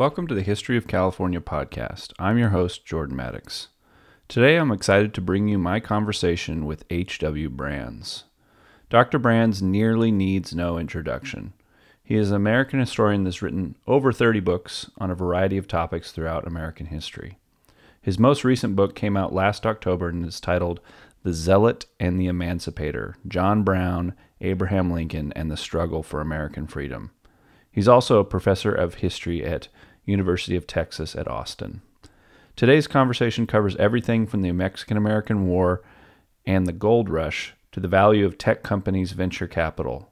Welcome to the History of California podcast. I'm your host, Jordan Maddox. Today I'm excited to bring you my conversation with H.W. Brands. Dr. Brands nearly needs no introduction. He is an American historian that's written over 30 books on a variety of topics throughout American history. His most recent book came out last October and is titled The Zealot and the Emancipator John Brown, Abraham Lincoln, and the Struggle for American Freedom. He's also a professor of history at University of Texas at Austin. Today's conversation covers everything from the Mexican American War and the gold rush to the value of tech companies' venture capital.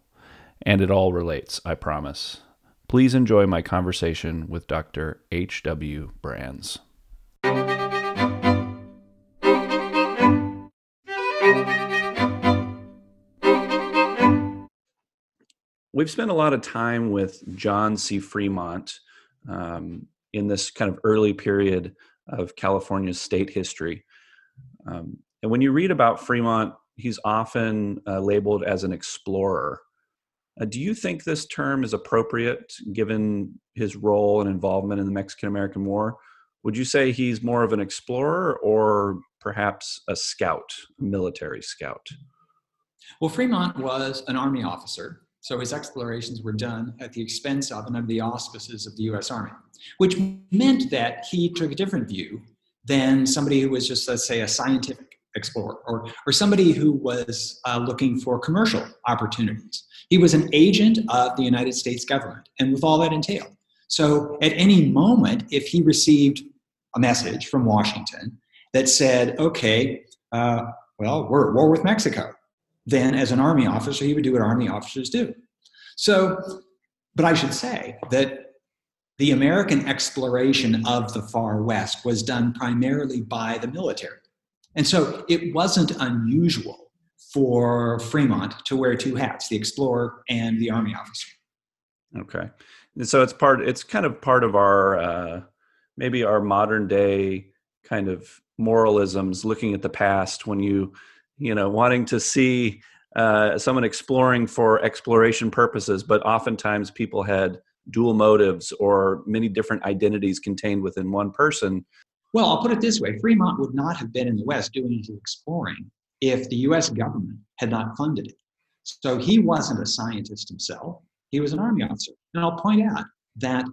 And it all relates, I promise. Please enjoy my conversation with Dr. H.W. Brands. We've spent a lot of time with John C. Fremont um, in this kind of early period of California's state history. Um, and when you read about Fremont, he's often uh, labeled as an explorer. Uh, do you think this term is appropriate given his role and involvement in the Mexican American War? Would you say he's more of an explorer or perhaps a scout, a military scout? Well, Fremont was an Army officer so his explorations were done at the expense of and under the auspices of the US Army, which meant that he took a different view than somebody who was just, let's say, a scientific explorer or, or somebody who was uh, looking for commercial opportunities. He was an agent of the United States government and with all that entailed. So at any moment, if he received a message from Washington that said, okay, uh, well, we're at war with Mexico, then as an army officer, he would do what army officers do. So, but I should say that the American exploration of the far west was done primarily by the military. And so it wasn't unusual for Fremont to wear two hats, the explorer and the army officer. Okay. And so it's part it's kind of part of our uh maybe our modern day kind of moralisms looking at the past when you you know wanting to see uh, someone exploring for exploration purposes but oftentimes people had dual motives or many different identities contained within one person. Well i'll put it this way fremont would not have been in the west doing his exploring if the us government had not funded it. So he wasn't a scientist himself he was an army officer. And i'll point out that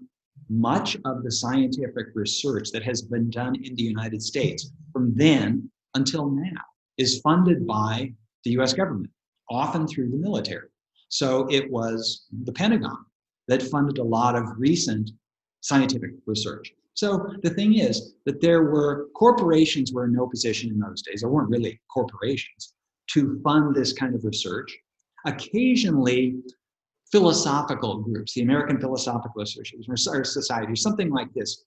much of the scientific research that has been done in the united states from then until now is funded by the US government, often through the military. So it was the Pentagon that funded a lot of recent scientific research. So the thing is that there were corporations were in no position in those days, there weren't really corporations, to fund this kind of research. Occasionally, philosophical groups, the American Philosophical Association or Society, something like this,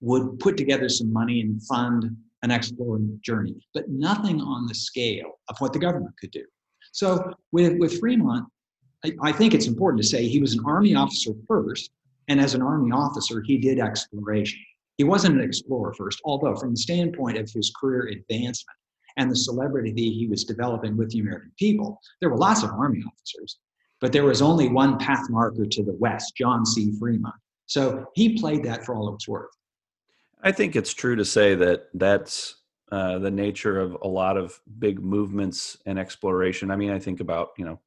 would put together some money and fund an exploring journey, but nothing on the scale of what the government could do. So with, with Fremont, I, I think it's important to say he was an Army officer first, and as an Army officer, he did exploration. He wasn't an explorer first, although from the standpoint of his career advancement and the celebrity he was developing with the American people, there were lots of Army officers, but there was only one path marker to the west, John C. Fremont. So he played that for all it was worth. I think it's true to say that that's uh, the nature of a lot of big movements and exploration. I mean, I think about you know,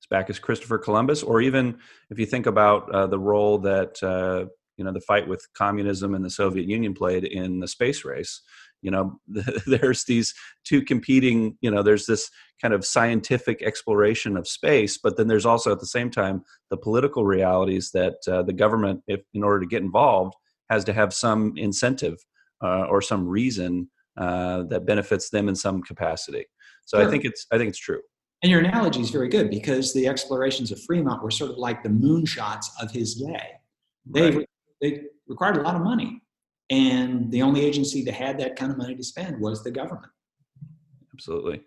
as back as Christopher Columbus, or even if you think about uh, the role that uh, you know the fight with communism and the Soviet Union played in the space race. You know, there's these two competing. You know, there's this kind of scientific exploration of space, but then there's also at the same time the political realities that uh, the government, if in order to get involved, has to have some incentive uh, or some reason uh, that benefits them in some capacity. So sure. I think it's I think it's true. And your analogy is very good because the explorations of Fremont were sort of like the moonshots of his day. They right. they required a lot of money, and the only agency that had that kind of money to spend was the government. Absolutely.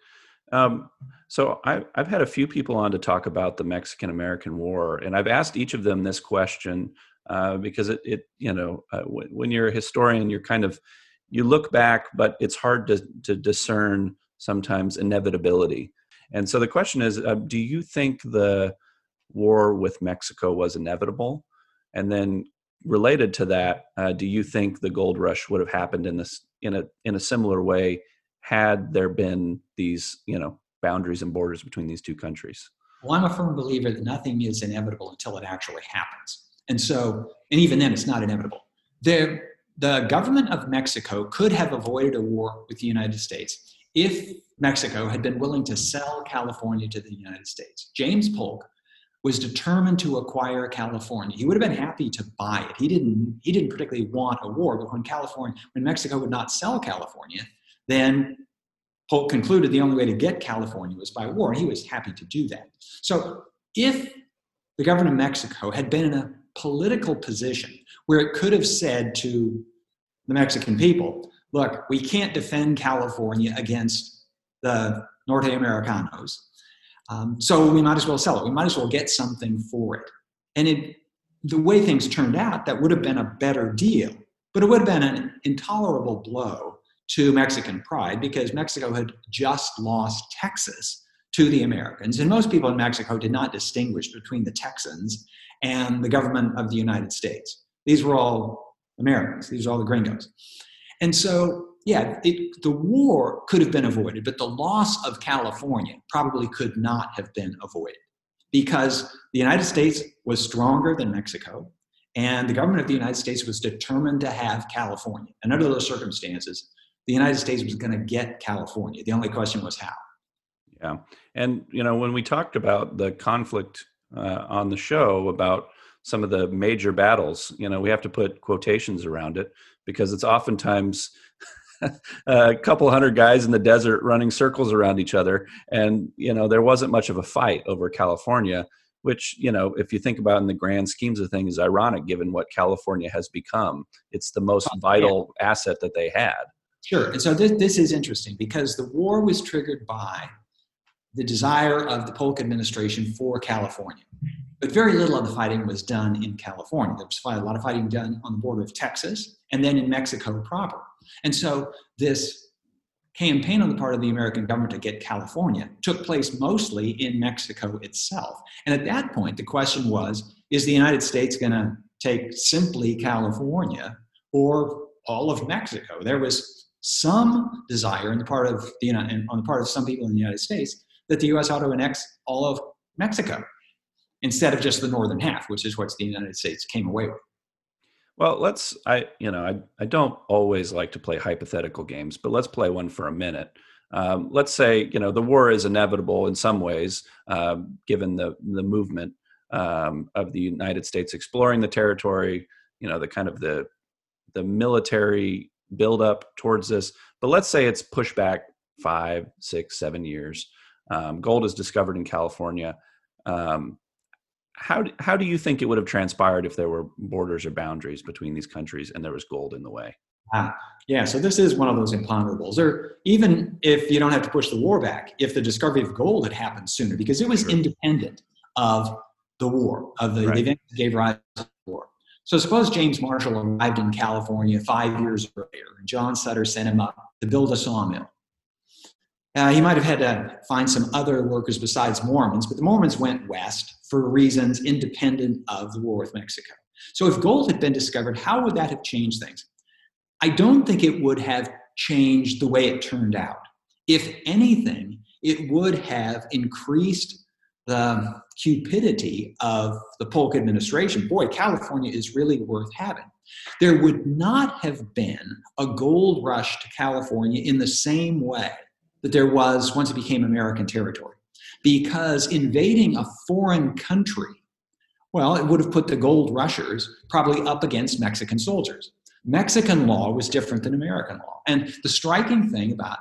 Um, so I, I've had a few people on to talk about the Mexican American War, and I've asked each of them this question uh, because it, it you know uh, when, when, you're a historian you're kind of you look back but it's hard to, to discern sometimes inevitability. And so the question is uh, do you think the war with mexico was inevitable? And then related to that, uh, do you think the gold rush would have happened in this in a in a similar way had there been these you know boundaries and borders between these two countries? Well, I'm a firm believer that nothing is inevitable until it actually happens, and so and even then, it's not inevitable. The the government of Mexico could have avoided a war with the United States if Mexico had been willing to sell California to the United States. James Polk was determined to acquire California. He would have been happy to buy it. He didn't, he didn't particularly want a war, but when California, when Mexico would not sell California, then Polk concluded the only way to get California was by war. He was happy to do that. So if the government of Mexico had been in a political position where it could have said to the Mexican people, look, we can't defend California against the Norte Americanos. Um, so we might as well sell it. We might as well get something for it. And it, the way things turned out, that would have been a better deal, but it would have been an intolerable blow to Mexican pride because Mexico had just lost Texas to the Americans. And most people in Mexico did not distinguish between the Texans and the government of the United States. These were all Americans, these were all the gringos. And so yeah, it, the war could have been avoided, but the loss of California probably could not have been avoided because the United States was stronger than Mexico, and the government of the United States was determined to have California. And under those circumstances, the United States was going to get California. The only question was how. Yeah, and you know when we talked about the conflict uh, on the show about some of the major battles, you know we have to put quotations around it because it's oftentimes a couple hundred guys in the desert running circles around each other and you know there wasn't much of a fight over california which you know if you think about in the grand schemes of things is ironic given what california has become. It's the most vital asset that they had. Sure and so this, this is interesting because the war was triggered by the desire of the polk administration for california but very little of the fighting was done in california there was a lot of fighting done on the border of texas and then in mexico proper and so this campaign on the part of the American government to get California took place mostly in Mexico itself. And at that point, the question was is the United States going to take simply California or all of Mexico? There was some desire on the part of the on the part of some people in the United States that the U.S. ought to annex all of Mexico instead of just the northern half, which is what the United States came away with. Well, let's. I you know I I don't always like to play hypothetical games, but let's play one for a minute. Um, let's say you know the war is inevitable in some ways, um, given the the movement um, of the United States exploring the territory. You know the kind of the the military buildup towards this. But let's say it's pushed back five, six, seven years. Um, gold is discovered in California. Um, how do, how do you think it would have transpired if there were borders or boundaries between these countries and there was gold in the way? Ah, yeah, so this is one of those imponderables. Or even if you don't have to push the war back, if the discovery of gold had happened sooner, because it was sure. independent of the war, of the, right. the event that gave rise to the war. So suppose James Marshall arrived in California five years earlier, and John Sutter sent him up to build a sawmill. Uh, he might have had to find some other workers besides Mormons, but the Mormons went west for reasons independent of the war with Mexico. So if gold had been discovered, how would that have changed things? I don't think it would have changed the way it turned out. If anything, it would have increased the cupidity of the Polk administration. Boy, California is really worth having. There would not have been a gold rush to California in the same way that there was once it became American territory. Because invading a foreign country, well, it would have put the gold rushers probably up against Mexican soldiers. Mexican law was different than American law. And the striking thing about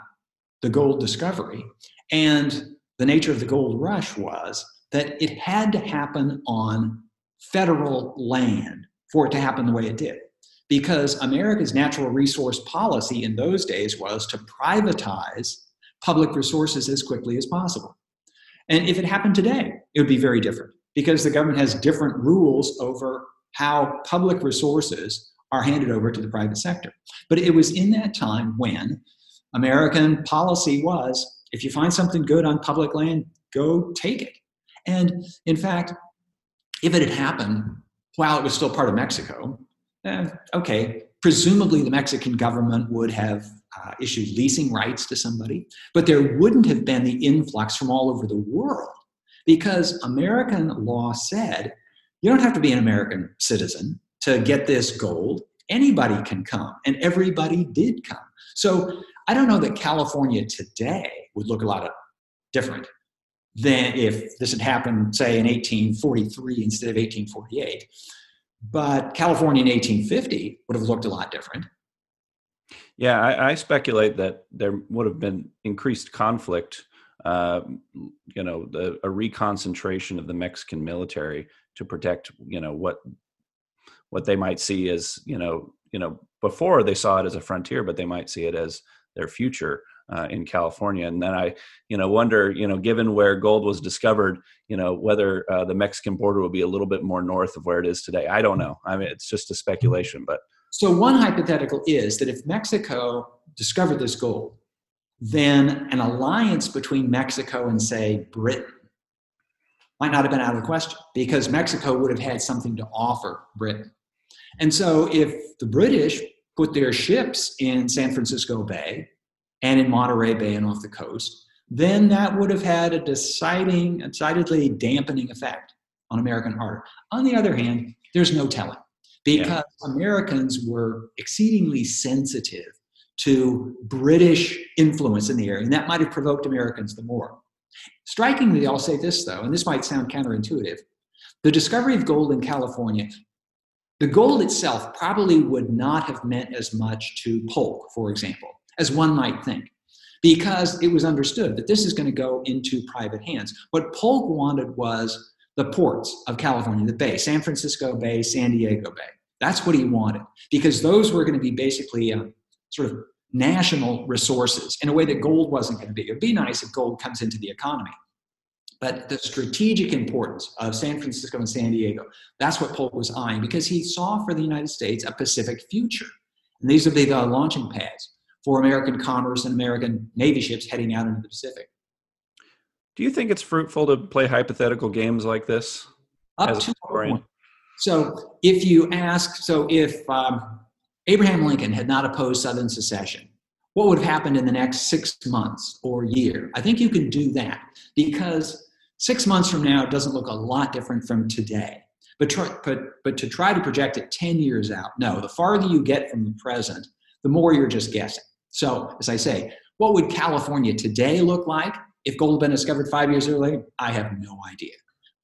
the gold discovery and the nature of the gold rush was that it had to happen on federal land for it to happen the way it did. Because America's natural resource policy in those days was to privatize public resources as quickly as possible. And if it happened today, it would be very different because the government has different rules over how public resources are handed over to the private sector. But it was in that time when American policy was if you find something good on public land, go take it. And in fact, if it had happened while it was still part of Mexico, eh, okay, presumably the Mexican government would have uh, issued leasing rights to somebody, but there wouldn't have been the influx from all over the world because American law said you don't have to be an American citizen to get this gold. Anybody can come, and everybody did come. So I don't know that California today would look a lot different than if this had happened, say, in 1843 instead of 1848. But California in 1850 would have looked a lot different. Yeah, I, I speculate that there would have been increased conflict. Uh, you know, the, a reconcentration of the Mexican military to protect, you know, what what they might see as, you know, you know, before they saw it as a frontier, but they might see it as their future uh, in California. And then I, you know, wonder, you know, given where gold was discovered, you know, whether uh, the Mexican border will be a little bit more north of where it is today. I don't know. I mean, it's just a speculation, but. So one hypothetical is that if Mexico discovered this gold, then an alliance between Mexico and, say, Britain might not have been out of the question because Mexico would have had something to offer Britain. And so if the British put their ships in San Francisco Bay and in Monterey Bay and off the coast, then that would have had a deciding, decidedly dampening effect on American art. On the other hand, there's no telling because yeah. Americans were exceedingly sensitive to British influence in the area, and that might have provoked Americans the more. Strikingly, I'll say this though, and this might sound counterintuitive the discovery of gold in California, the gold itself probably would not have meant as much to Polk, for example, as one might think, because it was understood that this is going to go into private hands. What Polk wanted was the ports of California, the Bay, San Francisco Bay, San Diego Bay. That's what he wanted, because those were going to be basically uh, sort of national resources in a way that gold wasn't going to be. It would be nice if gold comes into the economy. But the strategic importance of San Francisco and San Diego, that's what Polk was eyeing because he saw for the United States a Pacific future. And these would be the launching pads for American commerce and American Navy ships heading out into the Pacific. Do you think it's fruitful to play hypothetical games like this? Up to a point. So if you ask, so if um, Abraham Lincoln had not opposed Southern secession, what would have happened in the next six months or year? I think you can do that because six months from now doesn't look a lot different from today. But, try, but, but to try to project it 10 years out, no, the farther you get from the present, the more you're just guessing. So, as I say, what would California today look like if gold had been discovered five years earlier? I have no idea.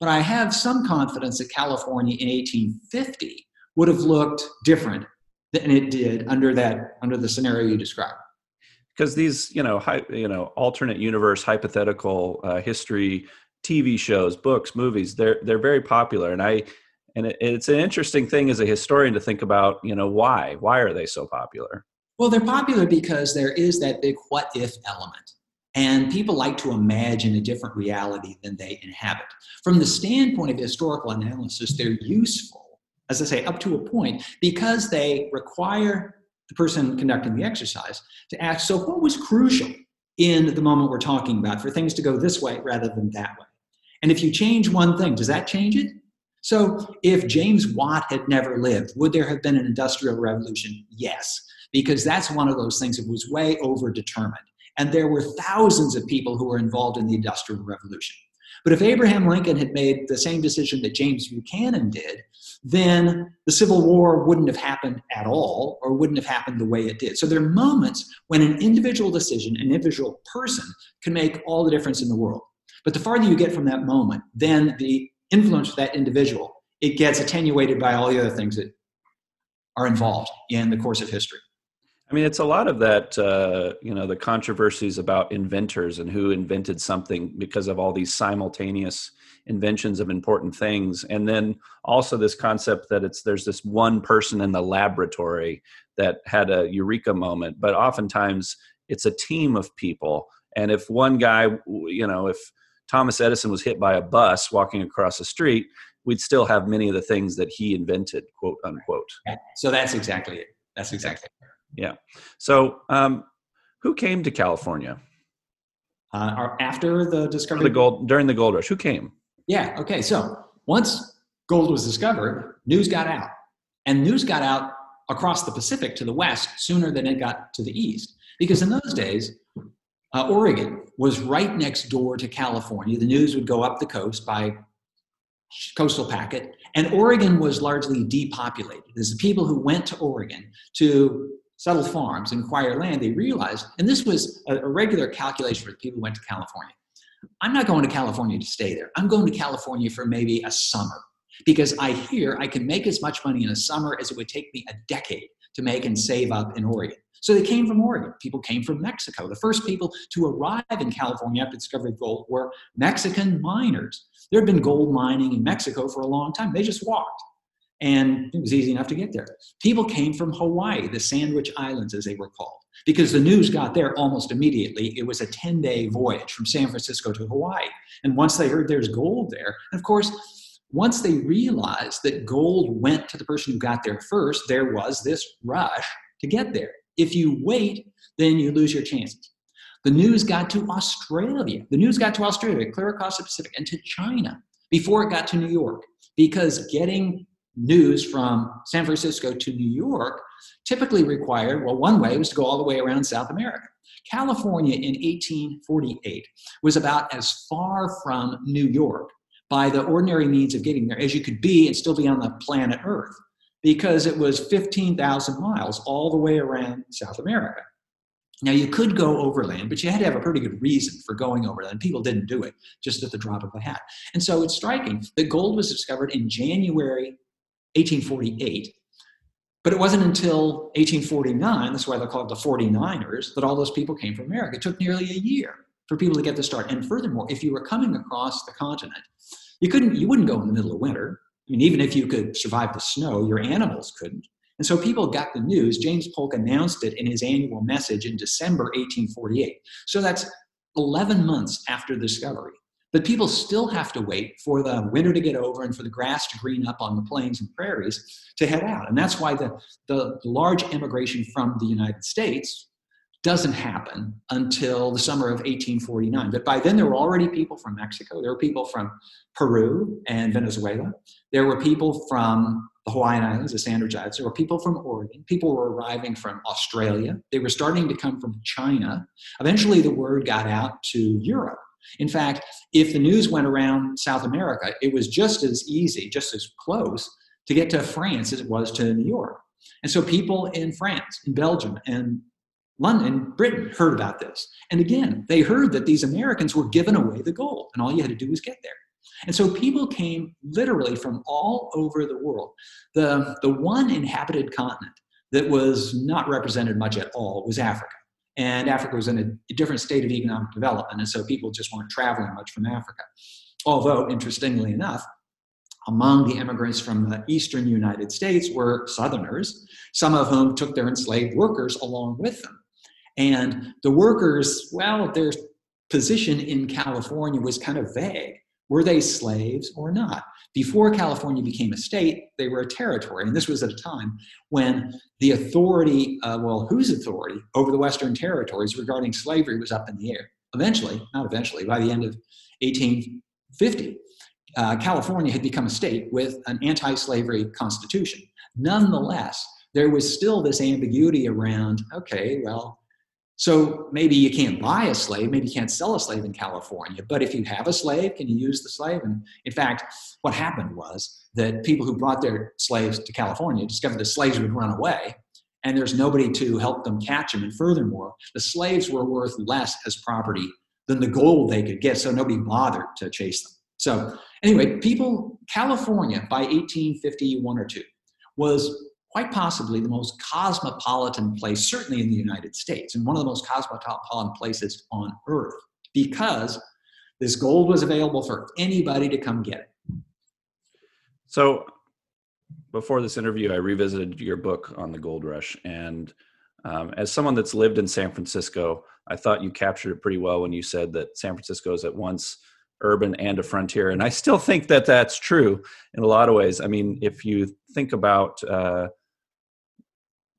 But I have some confidence that California in 1850 would have looked different than it did under that under the scenario you described. Because these you know hi, you know alternate universe hypothetical uh, history tv shows books movies they're they're very popular. And i and it, it's an interesting thing as a historian to think about you know why? Why are they so popular? Well they're popular because there is that big what if element and people like to imagine a different reality than they inhabit from the standpoint of historical analysis they're useful as I say, up to a point, because they require the person conducting the exercise to ask, so what was crucial in the moment we're talking about for things to go this way rather than that way? And if you change one thing, does that change it? So if James Watt had never lived, would there have been an industrial revolution? Yes, because that's one of those things that was way over determined. And there were thousands of people who were involved in the industrial revolution. But if Abraham Lincoln had made the same decision that James Buchanan did, then the Civil War wouldn't have happened at all or wouldn't have happened the way it did. So there are moments when an individual decision, an individual person, can make all the difference in the world. But the farther you get from that moment, then the influence of that individual, it gets attenuated by all the other things that are involved in the course of history. I mean, it's a lot of that, uh, you know, the controversies about inventors and who invented something because of all these simultaneous inventions of important things. And then also this concept that it's there's this one person in the laboratory that had a eureka moment, but oftentimes it's a team of people. And if one guy, you know, if Thomas Edison was hit by a bus walking across the street, we'd still have many of the things that he invented, quote unquote. So that's exactly it. That's exactly it. Yeah. So, um, who came to California? Uh, after the discovery, the gold during the gold rush, who came? Yeah. Okay. So once gold was discovered, news got out, And news got out across the Pacific to the west sooner than it got to the east. Because in those days, uh, Oregon was right next door to California. The news would go up the coast by coastal packet, and Oregon was largely depopulated. As the people who went to Oregon to settle farms and acquire land, they realized, and this was a, a regular calculation for the people who went to California. I'm not going to California to stay there. I'm going to California for maybe a summer because I hear I can make as much money in a summer as it would take me a decade to make and save up in Oregon. So they came from Oregon. People came from Mexico. The first people to arrive in California after of gold were Mexican miners. There had been gold mining in Mexico for a long time. They just walked. And it was easy enough to get there. People came from Hawaii, the Sandwich Islands, as they were called, because the news got there almost immediately. It was a 10 day voyage from San Francisco to Hawaii. And once they heard there's gold there, and of course, once they realized that gold went to the person who got there first, there was this rush to get there. If you wait, then you lose your chances. The news got to Australia. The news got to Australia, clear across the Pacific, and to China before it got to New York. Because getting news from San Francisco to New York typically required, well, one way was to go all the way around South America. California in 1848 was about as far from New York by the ordinary means of getting there as you could be and still be on the planet Earth because it was 15,000 miles all the way around South America. Now, you could go overland, but you had to have a pretty good reason for going overland. People didn't do it just at the drop of a hat. And so it's striking that gold was discovered in January 1848. But it wasn't until 1849, that's why they're called the 49ers, that all those people came from America. It took nearly a year for people to get the start. And furthermore, if you were coming across the continent, you couldn't, you wouldn't go in the middle of winter. I mean, even if you could survive the snow, your animals couldn't. And so people got the news. James Polk announced it in his annual message in December 1848. So that's 11 months after the discovery. But people still have to wait for the winter to get over and for the grass to green up on the plains and prairies to head out. And that's why the, the large immigration from the United States doesn't happen until the summer of 1849. But by then, there were already people from Mexico, there were people from Peru and Venezuela, there were people from the Hawaiian Islands, the Sandwich Islands, there were people from Oregon, people were arriving from Australia, they were starting to come from China. Eventually, the word got out to Europe. In fact, if the news went around South America, it was just as easy, just as close to get to France as it was to New York. And so people in France, in Belgium, and London, Britain heard about this. And again, they heard that these Americans were giving away the gold, and all you had to do was get there. And so people came literally from all over the world. The, the one inhabited continent that was not represented much at all was Africa. And Africa was in a, different state of economic development, and so people just weren't traveling much from Africa. Although, interestingly enough, among the immigrants from the eastern United States were Southerners, some of whom took their enslaved workers along with them. And the workers, well, their position in California was kind of vague. Were they slaves or not? Before California became a state, they were a territory. And this was at a time when the authority, uh, well, whose authority over the Western territories regarding slavery was up in the air. Eventually, not eventually, by the end of 1850, uh, California had become a state with an anti slavery constitution. Nonetheless, there was still this ambiguity around okay, well, so maybe you can't buy a slave, maybe you can't sell a slave in California, but if you have a slave, can you use the slave? And in fact, what happened was that people who brought their slaves to California discovered the slaves would run away and there's nobody to help them catch them. And furthermore, the slaves were worth less as property than the gold they could get, so nobody bothered to chase them. So, anyway, people, California by 1851 or two was quite possibly the most cosmopolitan place, certainly in the United States, and one of the most cosmopolitan places on earth, because this gold was available for anybody to come get it. So, before this interview, I revisited your book on the gold rush. And um, as someone that's lived in San Francisco, I thought you captured it pretty well when you said that San Francisco is at once urban and a frontier. And I still think that that's true in a lot of ways. I mean, if you think about uh,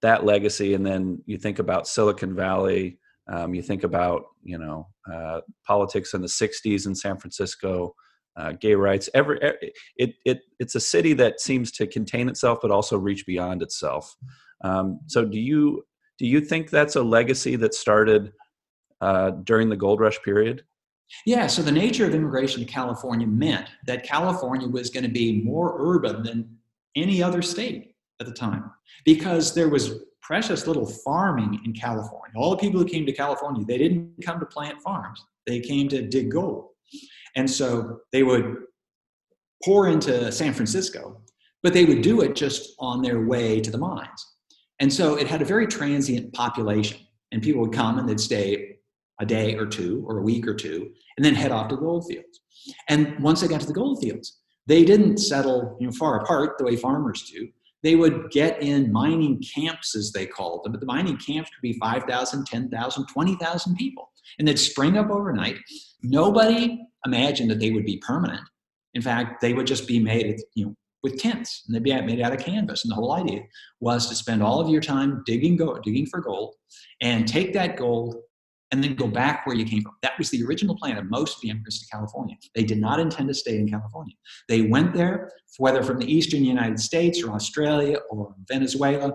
that legacy, and then you think about Silicon Valley. Um, you think about you know uh, politics in the '60s in San Francisco. uh, gay rights. Every it it it's a city that seems to contain itself, but also reach beyond itself. Um, so, do you do you think that's a legacy that started uh, during the gold rush period? Yeah, so the nature of immigration to California meant that California was going to be more urban than any other state at the time because there was precious little farming in California. All the people who came to California, they didn't come to plant farms, they came to dig gold. And so they would pour into San Francisco, but they would do it just on their way to the mines. And so it had a very transient population, and people would come and they'd stay a day or two or a week or two and then head off to gold fields. And once they got to the gold fields, they didn't settle you know, far apart the way farmers do. They would get in mining camps, as they called them. But the mining camps could be 5,000, 10,000, 20,000 people. And they'd spring up overnight. Nobody imagined that they would be permanent. In fact, they would just be made you know, with tents and they'd be made out of canvas. And the whole idea was to spend all of your time digging, gold, digging for gold and take that gold and then go back where you came from. That was the original plan of most of the immigrants to California. They did not intend to stay in California. They went there, whether from the eastern United States or Australia or Venezuela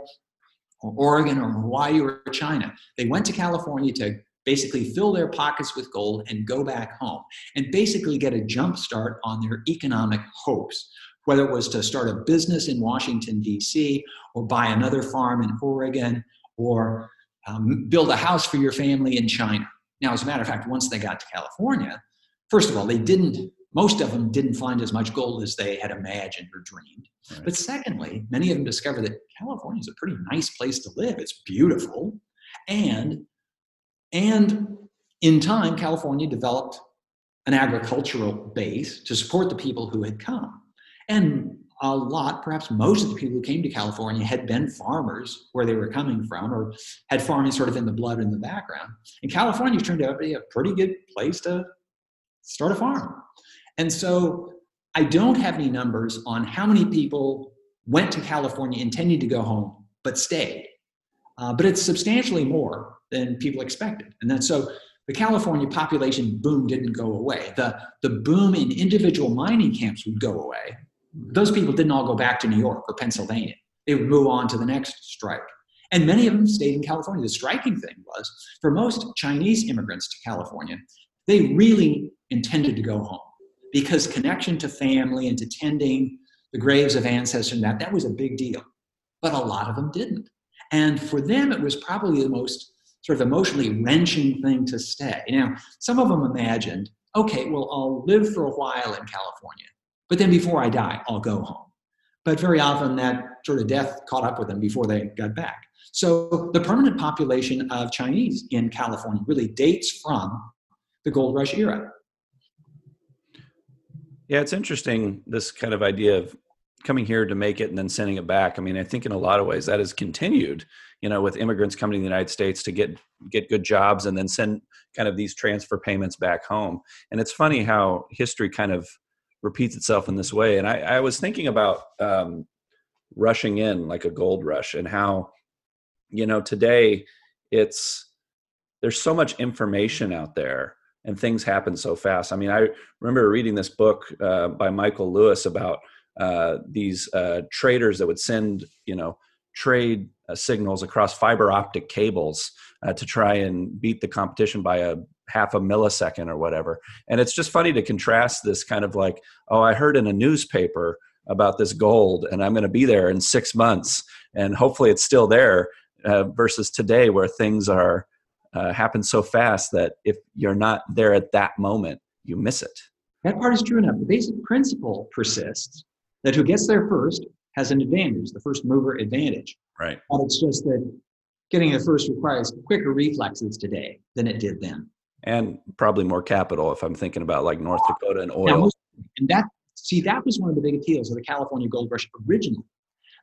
or Oregon or Hawaii or China. They went to California to basically fill their pockets with gold and go back home and basically get a jump start on their economic hopes whether it was to start a business in Washington, D.C., or buy another farm in Oregon, or um, build a house for your family in China. Now, as a matter of fact, once they got to California, first of all, they didn't, most of them didn't find as much gold as they had imagined or dreamed. Right. But secondly, many of them discovered that California is a pretty nice place to live. It's beautiful. And, and in time, California developed an agricultural base to support the people who had come. And a lot, perhaps most of the people who came to California had been farmers where they were coming from or had farming sort of in the blood in the background. And California turned out to be a pretty good place to start a farm. And so I don't have any numbers on how many people went to California intending to go home but stayed. Uh, but it's substantially more than people expected. And then so the California population boom didn't go away. The, the boom in individual mining camps would go away, those people didn't all go back to New York or Pennsylvania. They would move on to the next strike. And many of them stayed in California. The striking thing was for most Chinese immigrants to California, they really intended to go home because connection to family and to tending the graves of ancestors and that, that was a big deal. But a lot of them didn't. And for them, it was probably the most sort of emotionally wrenching thing to stay. Now, some of them imagined, okay, well, I'll live for a while in California but then before I die, I'll go home. But very often that sort of death caught up with them before they got back. So the permanent population of Chinese in California really dates from the gold rush era. Yeah, it's interesting this kind of idea of coming here to make it and then sending it back. I mean, I think in a lot of ways that has continued, you know, with immigrants coming to the United States to get get good jobs and then send kind of these transfer payments back home. And it's funny how history kind of repeats itself in this way. And I, I was thinking about um, rushing in like a gold rush and how, you know, today it's there's so much information out there and things happen so fast. I mean, I remember reading this book uh, by Michael Lewis about uh, these uh, traders that would send, you know, trade uh, signals across fiber optic cables uh, to try and beat the competition by a half a millisecond or whatever. And it's just funny to contrast this kind of like, oh, I heard in a newspaper about this gold and I'm going to be there in six months and hopefully it's still there uh, versus today where things are uh, happen so fast that if you're not there at that moment, you miss it. That part is true enough. The basic principle persists that who gets there first has an advantage, the first mover advantage. Right. But it's just that getting there first requires quicker reflexes today than it did then and probably more capital if I'm thinking about like North Dakota and oil. Now, and that see that was one of the big appeals of the California Gold Rush originally,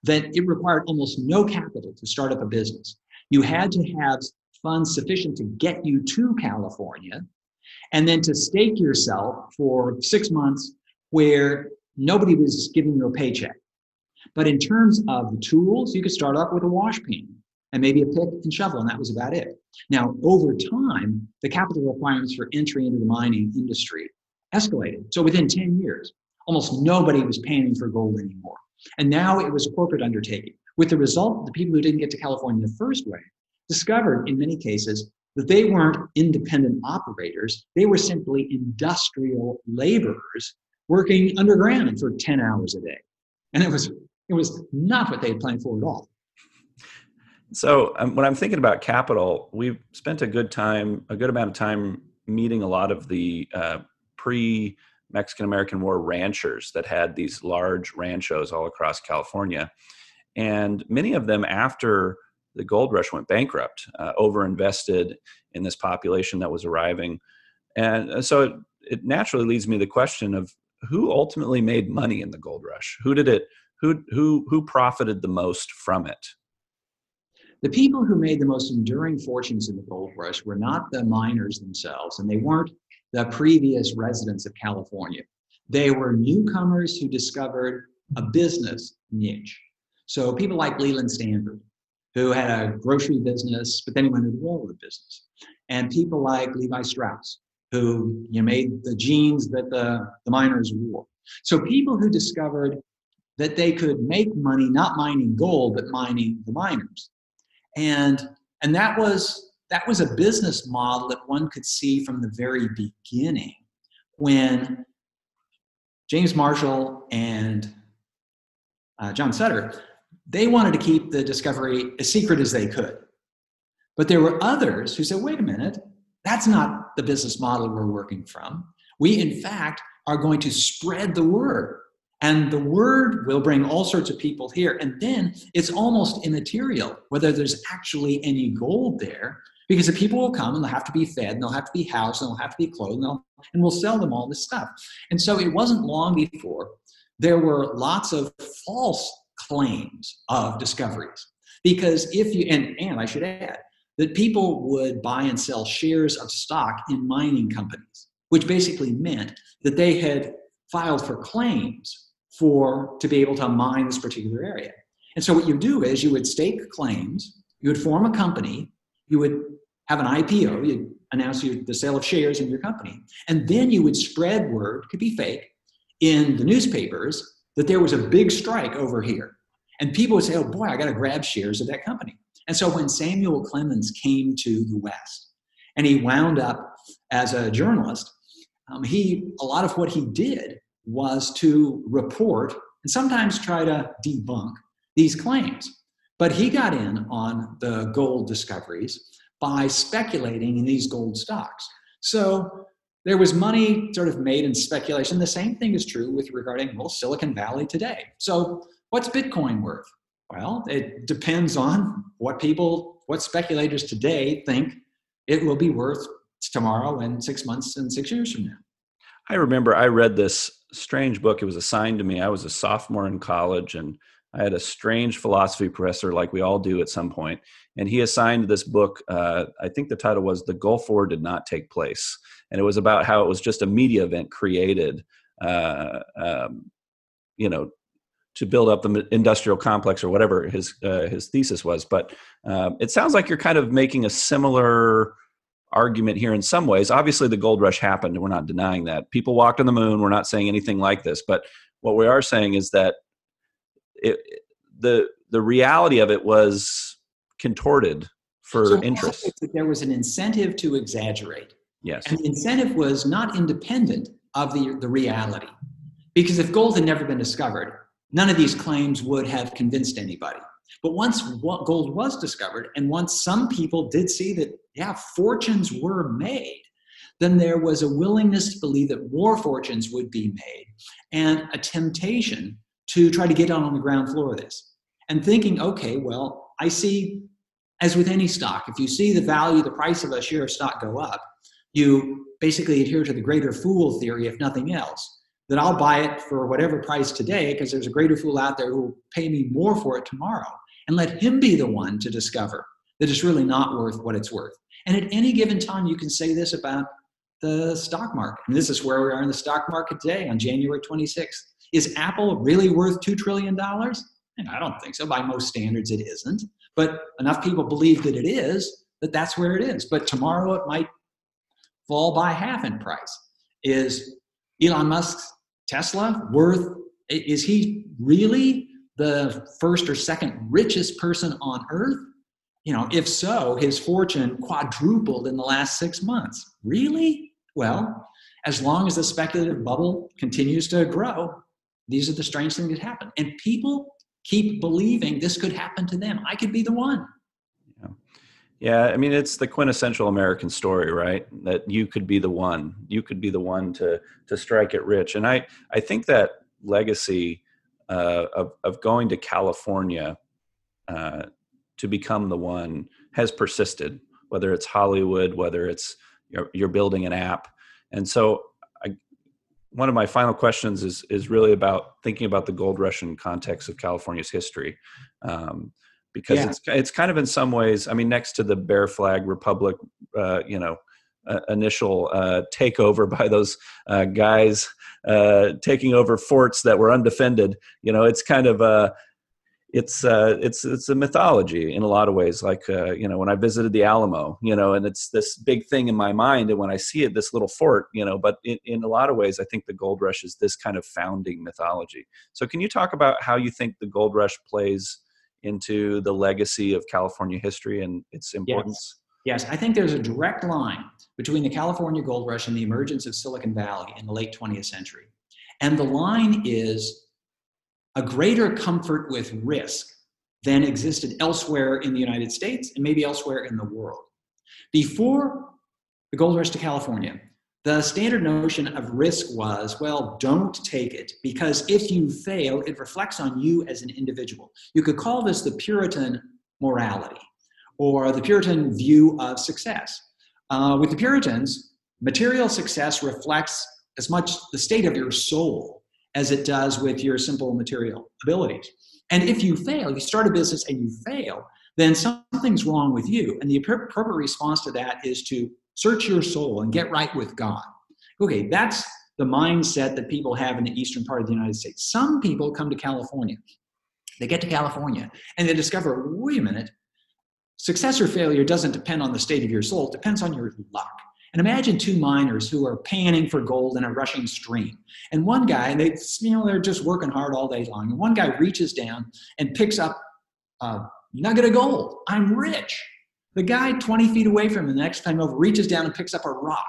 that it required almost no capital to start up a business. You had to have funds sufficient to get you to California, and then to stake yourself for six months where nobody was giving you a paycheck. But in terms of the tools, you could start off with a wash pan and maybe a pick and shovel, and that was about it. Now, over time, the capital requirements for entry into the mining industry escalated. So within 10 years, almost nobody was paying for gold anymore. And now it was a corporate undertaking. With the result, the people who didn't get to California the first way discovered in many cases that they weren't independent operators, they were simply industrial laborers working underground for 10 hours a day. And it was it was not what they had planned for at all. So um, when I'm thinking about capital, we've spent a good time, a good amount of time meeting a lot of the uh, pre Mexican American War ranchers that had these large ranchos all across California. And many of them, after the gold rush went bankrupt, uh, overinvested in this population that was arriving. And uh, so it, it naturally leads me to the question of who ultimately made money in the gold rush? Who did it? Who, who, who profited the most from it? The people who made the most enduring fortunes in the gold rush were not the miners themselves, and they weren't the previous residents of California. They were newcomers who discovered a business niche. So people like Leland Stanford, who had a grocery business, but then he went into the railroad business. And people like Levi Strauss, who you know, made the jeans that the, the miners wore. So people who discovered that they could make money not mining gold, but mining the miners. And, and that was that was a business model that one could see from the very beginning when James Marshall and uh, John Sutter, they wanted to keep the discovery as secret as they could. But there were others who said, wait a minute, that's not the business model we're working from. We, in fact, are going to spread the word. And the word will bring all sorts of people here. And then it's almost immaterial whether there's actually any gold there because the people will come and they'll have to be fed and they'll have to be housed and they'll have to be clothed and, and we'll sell them all this stuff. And so it wasn't long before there were lots of false claims of discoveries. Because if you, and, and I should add, that people would buy and sell shares of stock in mining companies, which basically meant that they had filed for claims for to be able to mine this particular area. And so what you do is you would stake claims, you would form a company, you would have an IPO, you'd announce your, the sale of shares in your company. And then you would spread word, could be fake, in the newspapers that there was a big strike over here. And people would say, oh boy, I got to grab shares of that company. And so when Samuel Clemens came to the West and he wound up as a journalist, um, he a lot of what he did was to report and sometimes try to debunk these claims. But he got in on the gold discoveries by speculating in these gold stocks. So there was money sort of made in speculation. The same thing is true with regarding well, Silicon Valley today. So what's Bitcoin worth? Well, it depends on what people, what speculators today think it will be worth tomorrow and six months and six years from now. I remember I read this strange book. It was assigned to me. I was a sophomore in college and I had a strange philosophy professor, like we all do at some point, and he assigned this book. Uh, I think the title was "The Gulf War Did Not Take Place," and it was about how it was just a media event created, uh, um, you know, to build up the industrial complex or whatever his uh, his thesis was. But um, it sounds like you're kind of making a similar argument here in some ways. Obviously, the gold rush happened, and we're not denying that. People walked on the moon. We're not saying anything like this, but what we are saying is that it, the the reality of it was contorted for so interest. There was an incentive to exaggerate. Yes. And the incentive was not independent of the, the reality. Because if gold had never been discovered, none of these claims would have convinced anybody. But once gold was discovered, and once some people did see that, yeah, fortunes were made, then there was a willingness to believe that more fortunes would be made and a temptation to try to get on on the ground floor of this and thinking, okay, well, I see, as with any stock, if you see the value, the price of a share of stock go up, you basically adhere to the greater fool theory, if nothing else. That I'll buy it for whatever price today because there's a greater fool out there who will pay me more for it tomorrow. And let him be the one to discover that it's really not worth what it's worth. And at any given time, you can say this about the stock market. And this is where we are in the stock market today on January 26th. Is Apple really worth $2 trillion? And I don't think so. By most standards, it isn't. But enough people believe that it is, that that's where it is. But tomorrow it might fall by half in price. Is Elon Musk's Tesla worth, is he really the first or second richest person on earth? You know, if so, his fortune quadrupled in the last six months. Really? Well, as long as the speculative bubble continues to grow, these are the strange things that happen. And people keep believing this could happen to them. I could be the one. Yeah. I mean, it's the quintessential American story, right? That you could be the one. You could be the one to to strike it rich. And I I think that legacy uh, of of going to California uh, to become the one has persisted. Whether it's Hollywood, whether it's you're, you're building an app, and so I, one of my final questions is is really about thinking about the gold rush in context of California's history. Um, because yeah. it's it's kind of in some ways, I mean, next to the Bear Flag Republic, uh, you know, uh, initial uh, takeover by those uh, guys uh, taking over forts that were undefended. You know, it's kind of a it's uh, it's it's a mythology in a lot of ways. Like uh, you know, when I visited the Alamo, you know, and it's this big thing in my mind, and when I see it, this little fort, you know. But in, in a lot of ways, I think the gold rush is this kind of founding mythology. So, can you talk about how you think the gold rush plays into the legacy of California history and its importance? Yes. Yes, I think there's a direct line between the California gold rush and the emergence of Silicon Valley in the late 20th century. And the line is a greater comfort with risk than existed elsewhere in the United States and maybe elsewhere in the world. Before the gold rush to California, the standard notion of risk was well, don't take it because if you fail, it reflects on you as an individual. You could call this the Puritan morality or the Puritan view of success. Uh, with the Puritans, material success reflects as much the state of your soul as it does with your simple material abilities. And if you fail, you start a business and you fail, then something's wrong with you. And the appropriate response to that is to search your soul and get right with God. Okay, that's the mindset that people have in the eastern part of the United States. Some people come to California. They get to California and they discover, wait a minute, Success or failure doesn't depend on the state of your soul, it depends on your luck. And imagine two miners who are panning for gold in a rushing stream. And one guy, and they, you know, they're just working hard all day long. And one guy reaches down and picks up a nugget of gold. I'm rich. The guy 20 feet away from him, the next time over, reaches down and picks up a rock.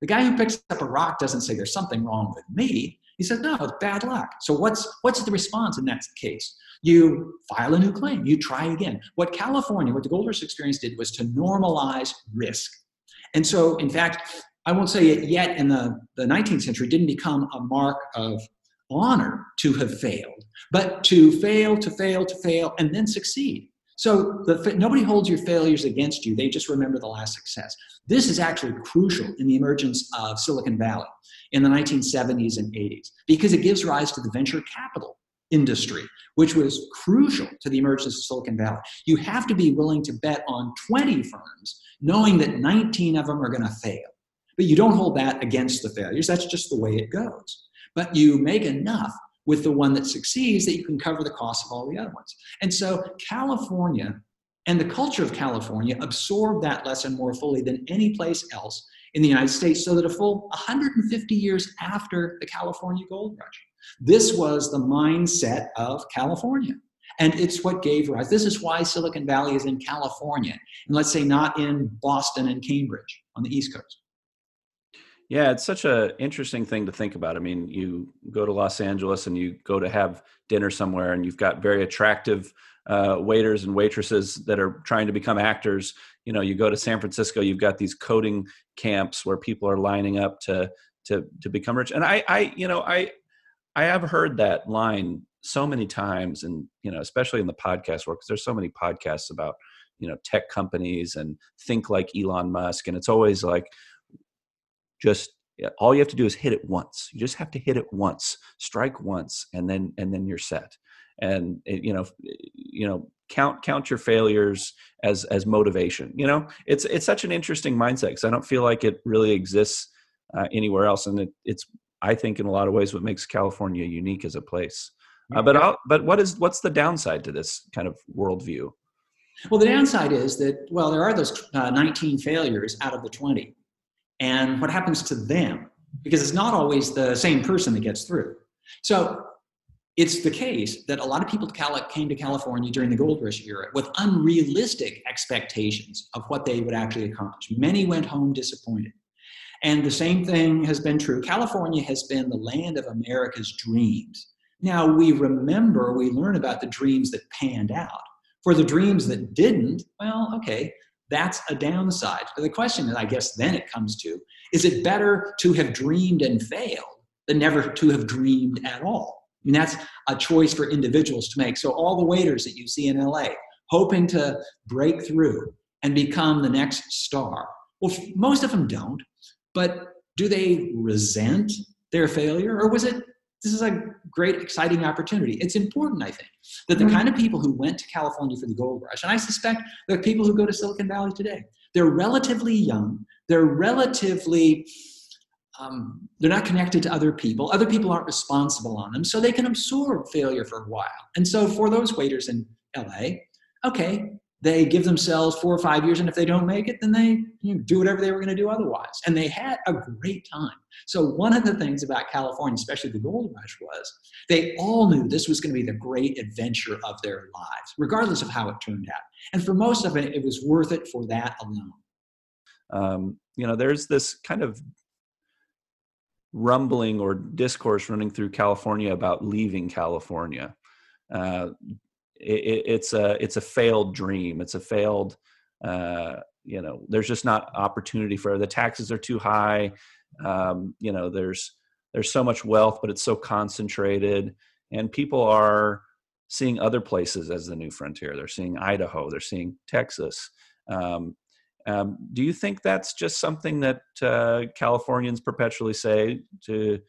The guy who picks up a rock doesn't say there's something wrong with me. He says, no, it's bad luck. So what's what's the response in that case? You file a new claim, you try again. What California, what the Gold Rush experience did was to normalize risk. And so, in fact, I won't say it yet in the, the 19th century didn't become a mark of honor to have failed, but to fail, to fail, to fail, and then succeed. So the, nobody holds your failures against you. They just remember the last success. This is actually crucial in the emergence of Silicon Valley in the 1970s and 80s because it gives rise to the venture capital industry, which was crucial to the emergence of Silicon Valley. You have to be willing to bet on 20 firms, knowing that 19 of them are going to fail. But you don't hold that against the failures. That's just the way it goes. But you make enough with the one that succeeds that you can cover the cost of all the other ones. And so California and the culture of California absorbed that lesson more fully than any place else in the United States, so that a full 150 years after the California gold rush, this was the mindset of California. And it's what gave rise. This is why Silicon Valley is in California, and let's say not in Boston and Cambridge on the East Coast. Yeah, it's such an interesting thing to think about. I mean, you go to Los Angeles and you go to have dinner somewhere, and you've got very attractive uh, waiters and waitresses that are trying to become actors. You know, you go to San Francisco, you've got these coding camps where people are lining up to to to become rich. And I, I, you know, I I have heard that line so many times, and you know, especially in the podcast world, because there's so many podcasts about you know tech companies and think like Elon Musk, and it's always like just all you have to do is hit it once. You just have to hit it once strike once and then and then you're set. And it, you know you know count count your failures as as motivation you know? It's it's such an interesting mindset because i don't feel like it really exists uh, anywhere else and it, it's i think in a lot of ways what makes california unique as a place. Uh, but I'll, but what is what's the downside to this kind of worldview? Well the downside is that well there are those uh, 19 failures out of the 20 and what happens to them because it's not always the same person that gets through. So it's the case that a lot of people came to California during the gold rush era with unrealistic expectations of what they would actually accomplish. Many went home disappointed. And the same thing has been true. California has been the land of America's dreams. Now we remember, we learn about the dreams that panned out. For the dreams that didn't, well, okay, that's a downside. But the question that I guess then it comes to is it better to have dreamed and failed than never to have dreamed at all? I mean, that's a choice for individuals to make. So, all the waiters that you see in LA hoping to break through and become the next star, well, most of them don't. But do they resent their failure? Or was it, this is a great, exciting opportunity? It's important, I think, that the mm-hmm. kind of people who went to California for the gold rush, and I suspect there are people who go to Silicon Valley today, they're relatively young, they're relatively um, they're not connected to other people. Other people aren't responsible on them, so they can absorb failure for a while. And so for those waiters in LA, okay, they give themselves four or five years, and if they don't make it, then they you know, do whatever they were going to do otherwise. And they had a great time. So one of the things about California, especially the gold rush, was they all knew this was going to be the great adventure of their lives, regardless of how it turned out. And for most of it, it was worth it for that alone. Um, you know, there's this kind of rumbling or discourse running through California about leaving California. Uh, it, it's a it's a failed dream. It's a failed. Uh, you know, there's just not opportunity for the taxes are too high. Um, you know, there's there's so much wealth, but it's so concentrated, and people are seeing other places as the new frontier. They're seeing Idaho. They're seeing Texas. Um, um, do you think that's just something that uh, Californians perpetually say to,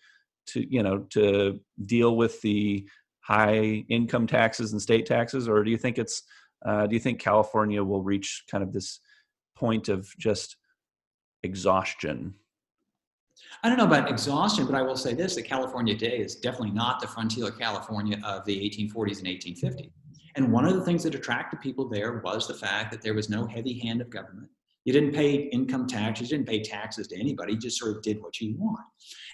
to you know, to deal with the high income taxes and state taxes, or do you think it's, uh, do you think California will reach kind of this point of just exhaustion? I don't know about exhaustion, but I will say this: that California today is definitely not the frontier California of the 1840s and 1850s. And one of the things that attracted people there was the fact that there was no heavy hand of government. You didn't pay income taxes, you didn't pay taxes to anybody, you just sort of did what you want.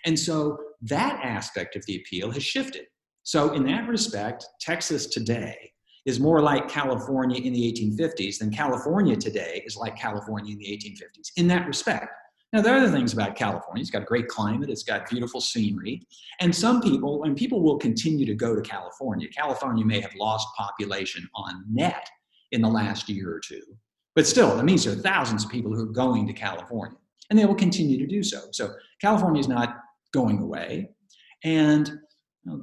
And so that aspect of the appeal has shifted. So, in that respect, Texas today is more like California in the 1850s than California today is like California in the 1850s, in that respect. Now, there are other things about California. It's got a great climate, it's got beautiful scenery. And some people, and people will continue to go to California. California may have lost population on net in the last year or two, but still, that means there are thousands of people who are going to California, and they will continue to do so. So California is not going away, and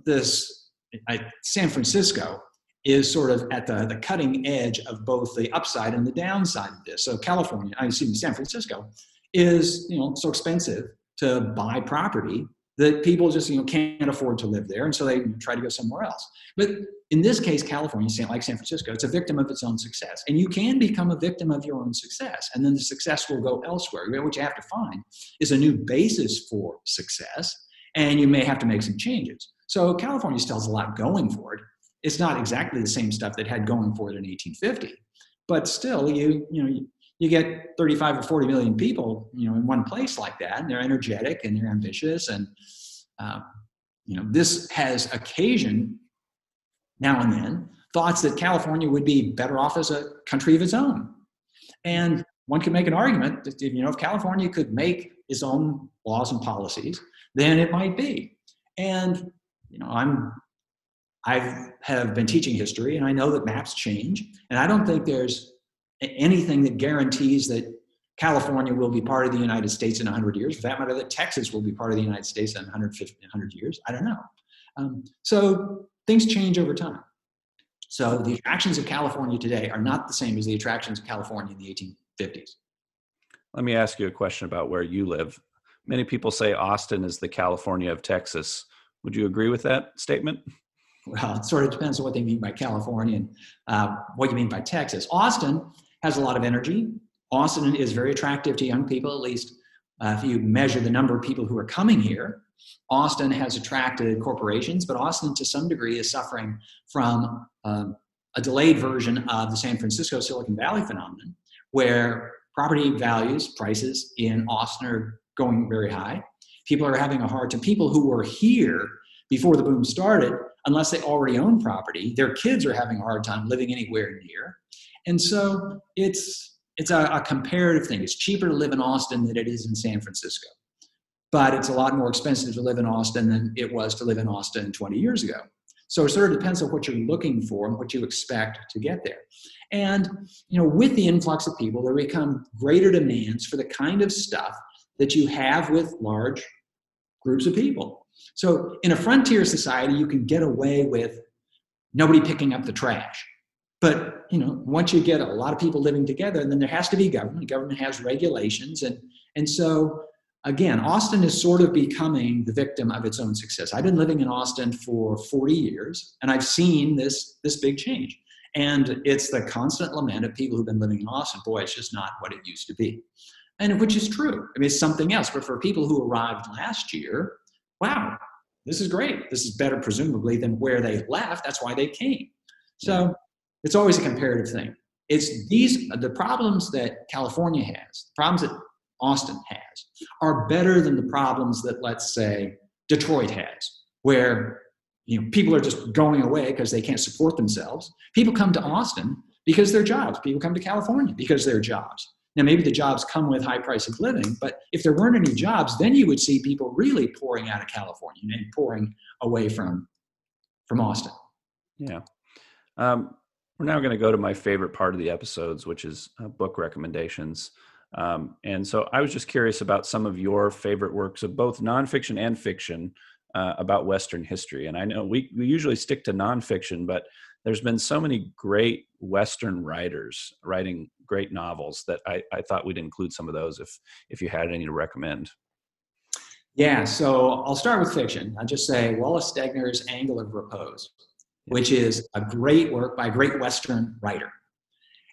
this I, San Francisco is sort of at the, the cutting edge of both the upside and the downside of this. So California, I excuse San Francisco is you know so expensive to buy property that people just you know can't afford to live there, and so they try to go somewhere else. But in this case, California, like San Francisco, it's a victim of its own success, and you can become a victim of your own success, and then the success will go elsewhere. What you have to find is a new basis for success, and you may have to make some changes. So California still has a lot going for it. It's not exactly the same stuff that had going for it in 1850, but still, you you know you get 35 or 40 million people, you know, in one place like that, and they're energetic and they're ambitious, and uh, you know, this has occasioned now and then thoughts that California would be better off as a country of its own. And one could make an argument that you know, if California could make its own laws and policies, then it might be. And you know, I'm I have been teaching history, and I know that maps change, and I don't think there's anything that guarantees that California will be part of the United States in 100 years. For that matter, that Texas will be part of the United States in 150, 100 years. I don't know. Um, so things change over time. So the attractions of California today are not the same as the attractions of California in the 1850s. Let me ask you a question about where you live. Many people say Austin is the California of Texas. Would you agree with that statement? Well, it sort of depends on what they mean by California and uh, what you mean by Texas. Austin has a lot of energy. Austin is very attractive to young people, at least uh, if you measure the number of people who are coming here. Austin has attracted corporations, but Austin to some degree is suffering from um, a delayed version of the San Francisco Silicon Valley phenomenon, where property values, prices in Austin are going very high. People are having a hard time. People who were here before the boom started, unless they already own property, their kids are having a hard time living anywhere near. And so it's it's a, a comparative thing. It's cheaper to live in Austin than it is in San Francisco. But it's a lot more expensive to live in Austin than it was to live in Austin 20 years ago. So it sort of depends on what you're looking for and what you expect to get there. And you know, with the influx of people, there become greater demands for the kind of stuff that you have with large groups of people. So in a frontier society, you can get away with nobody picking up the trash. But you know, once you get a lot of people living together, then there has to be government. Government has regulations, and and so again, Austin is sort of becoming the victim of its own success. I've been living in Austin for 40 years, and I've seen this this big change. And it's the constant lament of people who've been living in Austin. Boy, it's just not what it used to be, and which is true. I mean, it's something else. But for people who arrived last year, wow, this is great. This is better, presumably, than where they left. That's why they came. So it's always a comparative thing. It's these the problems that California has, the problems that Austin has, are better than the problems that, let's say, Detroit has, where you know people are just going away because they can't support themselves. People come to Austin because they're jobs. People come to California because they're jobs. Now, maybe the jobs come with high price of living, but if there weren't any jobs, then you would see people really pouring out of California and pouring away from, from Austin. Yeah. Um, we're now going to go to my favorite part of the episodes, which is uh, book recommendations. Um, and so I was just curious about some of your favorite works of both nonfiction and fiction uh, about Western history. And I know we, we usually stick to nonfiction, but there's been so many great Western writers writing great novels that I, I thought we'd include some of those if if you had any to recommend. Yeah, so I'll start with fiction. I'll just say Wallace Stegner's Angle of Repose, which is a great work by a great Western writer.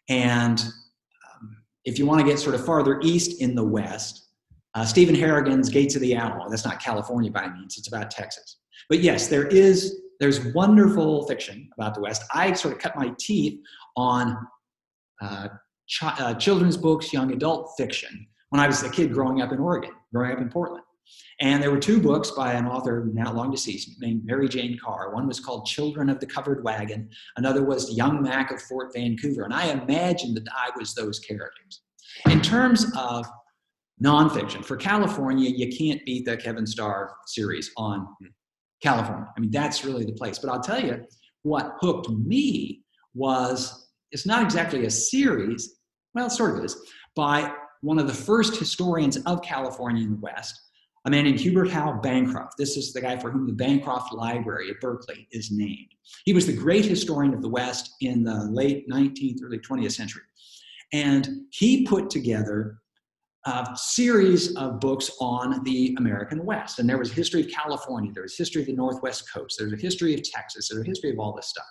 And um, if you want to get sort of farther east in the West, uh, Stephen Harrigan's Gates of the Alamo. That's not California by any means, it's about Texas. But yes, there is there's wonderful fiction about the West. I sort of cut my teeth on uh, uh, children's books, young adult fiction when I was a kid growing up in Oregon, growing up in Portland. And there were two books by an author now long deceased named Mary Jane Carr. One was called Children of the Covered Wagon. Another was Young Mac of Fort Vancouver. And I imagined that I was those characters. In terms of nonfiction, for California, you can't beat the Kevin Starr series on California. I mean, that's really the place. But I'll tell you, what hooked me was it's not exactly a series, well, it sort of is, by one of the first historians of California in the West, a man named Hubert Howe Bancroft. This is the guy for whom the Bancroft Library at Berkeley is named. He was the great historian of the West in the late 19th, early 20th century. And he put together a series of books on the American West. And there was history of California, there was history of the Northwest Coast, there's a history of Texas, there's a history of all this stuff.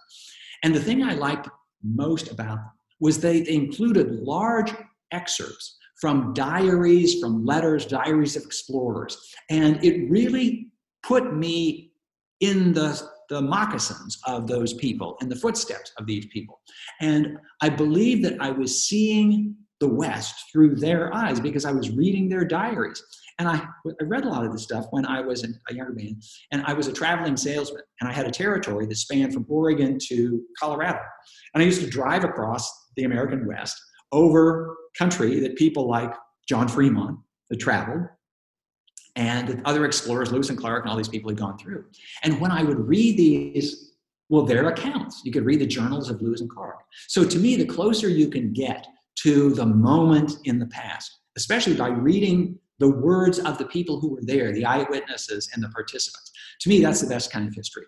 And the thing I liked most about them was they, they included large excerpts from diaries, from letters, diaries of explorers. And it really put me in the, the moccasins of those people, in the footsteps of these people. And I believe that I was seeing the West through their eyes because I was reading their diaries. And I, I read a lot of this stuff when I was a younger man, and I was a traveling salesman, and I had a territory that spanned from Oregon to Colorado. And I used to drive across the American West over country that people like John Fremont had traveled, and other explorers, Lewis and Clark, and all these people had gone through. And when I would read these, well, their accounts, you could read the journals of Lewis and Clark. So to me, the closer you can get to the moment in the past, especially by reading the words of the people who were there, the eyewitnesses and the participants. To me, that's the best kind of history.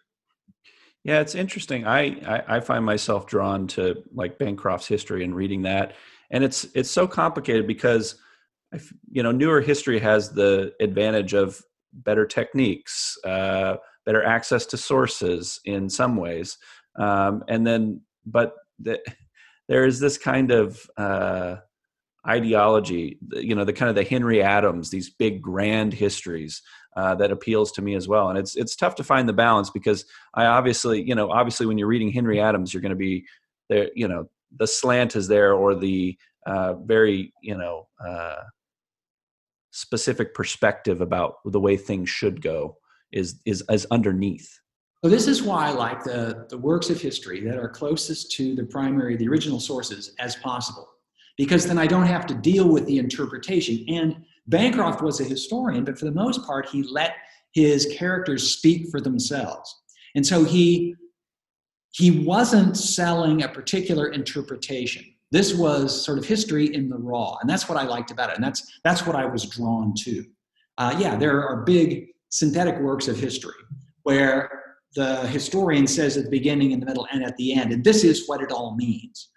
Yeah, it's interesting. I, I, I find myself drawn to like Bancroft's history and reading that, and it's it's so complicated because, you know, newer history has the advantage of better techniques, uh, better access to sources in some ways, um, and then but the, there is this kind of uh, ideology, you know, the kind of the Henry Adams, these big grand histories uh, that appeals to me as well. And it's it's tough to find the balance because I obviously, you know, obviously when you're reading Henry Adams, you're going to be there, you know, the slant is there or the uh, very, you know, uh, specific perspective about the way things should go is is is underneath. So this is why I like the, the works of history that are closest to the primary, the original sources as possible. Because then I don't have to deal with the interpretation. And Bancroft was a historian, but for the most part, he let his characters speak for themselves. And so he he wasn't selling a particular interpretation. This was sort of history in the raw, and that's what I liked about it, and that's that's what I was drawn to. Uh, yeah, there are big synthetic works of history where the historian says at the beginning, in the middle, and at the end, and this is what it all means.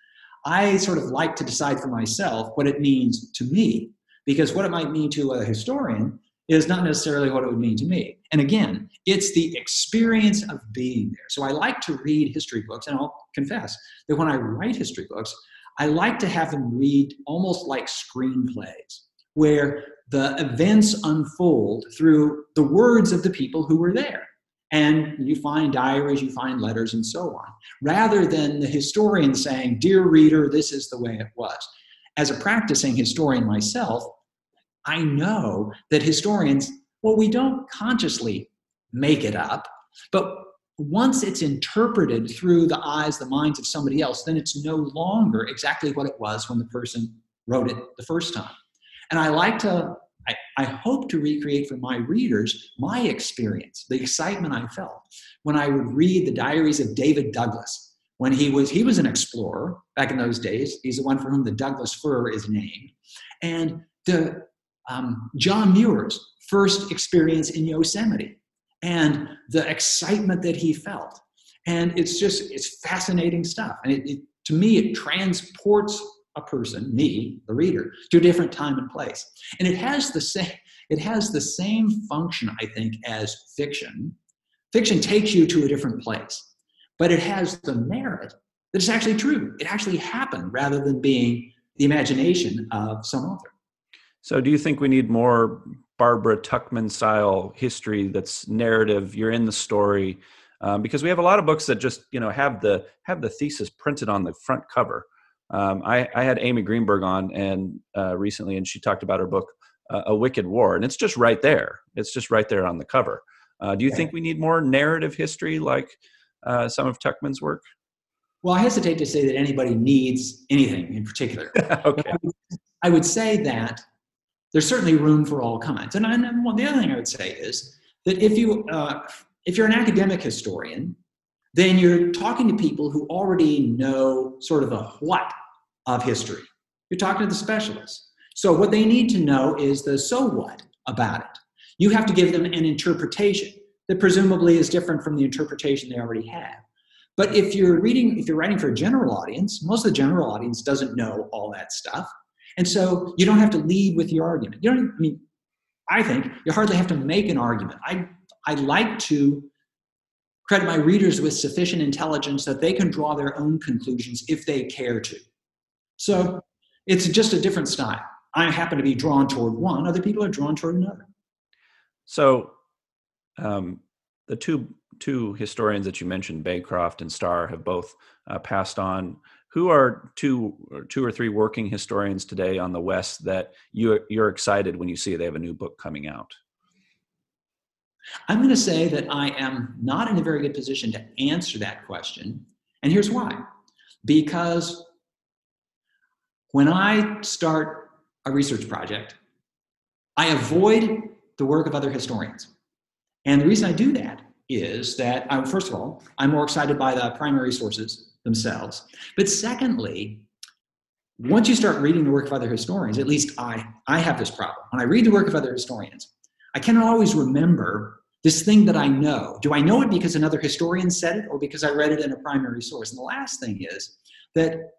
I sort of like to decide for myself what it means to me, because what it might mean to a historian is not necessarily what it would mean to me. And again, it's the experience of being there. So I like to read history books, and I'll confess that when I write history books, I like to have them read almost like screenplays, where the events unfold through the words of the people who were there. And you find diaries, you find letters, and so on, rather than the historian saying, Dear reader, this is the way it was. As a practicing historian myself, I know that historians, well, we don't consciously make it up, but once it's interpreted through the eyes, the minds of somebody else, then it's no longer exactly what it was when the person wrote it the first time. And I like to, I, I hope to recreate for my readers my experience, the excitement I felt when I would read the diaries of David Douglas. When he was he was an explorer back in those days. He's the one for whom the Douglas fir is named. And the um, John Muir's first experience in Yosemite and the excitement that he felt. And it's just, it's fascinating stuff. And it, it, to me, it transports a person, me, the reader, to a different time and place. And it has the same, it has the same function, I think, as fiction. Fiction takes you to a different place, but it has the merit that it's actually true. It actually happened rather than being the imagination of some author. So, do you think we need more Barbara Tuchman style history that's narrative? You're in the story, um, because we have a lot of books that just you know have the have the thesis printed on the front cover. Um, I, I, had Amy Greenberg on and uh, recently, and she talked about her book uh, "A Wicked War," and it's just right there. It's just right there on the cover. Uh, do you think we need more narrative history like uh, some of Tuchman's work? Well, I hesitate to say that anybody needs anything in particular. okay. I would say that there's certainly room for all kinds. And, and well, the other thing I would say is that if you uh, if you're an academic historian, then you're talking to people who already know sort of the what of history. You're talking to the specialists. So what they need to know is the so what about it. You have to give them an interpretation that presumably is different from the interpretation they already have. But if you're reading, if you're writing for a general audience, most of the general audience doesn't know all that stuff. And so you don't have to lead with your argument. You don't, I mean, I think you hardly have to make an argument. I, I like to credit my readers with sufficient intelligence that they can draw their own conclusions if they care to. So it's just a different style. I happen to be drawn toward one, other people are drawn toward another. So um, the two two historians that you mentioned, Bancroft and Starr, have both uh, passed on who are two or two or three working historians today on the west that you you're excited when you see they have a new book coming out i'm going to say that i am not in a very good position to answer that question and here's why because when i start a research project i avoid the work of other historians and the reason i do that is that I, first of all i'm more excited by the primary sources themselves. But secondly, once you start reading the work of other historians, at least I, I have this problem. When I read the work of other historians, I cannot always remember this thing that I know. Do I know it because another historian said it or because I read it in a primary source? And the last thing is that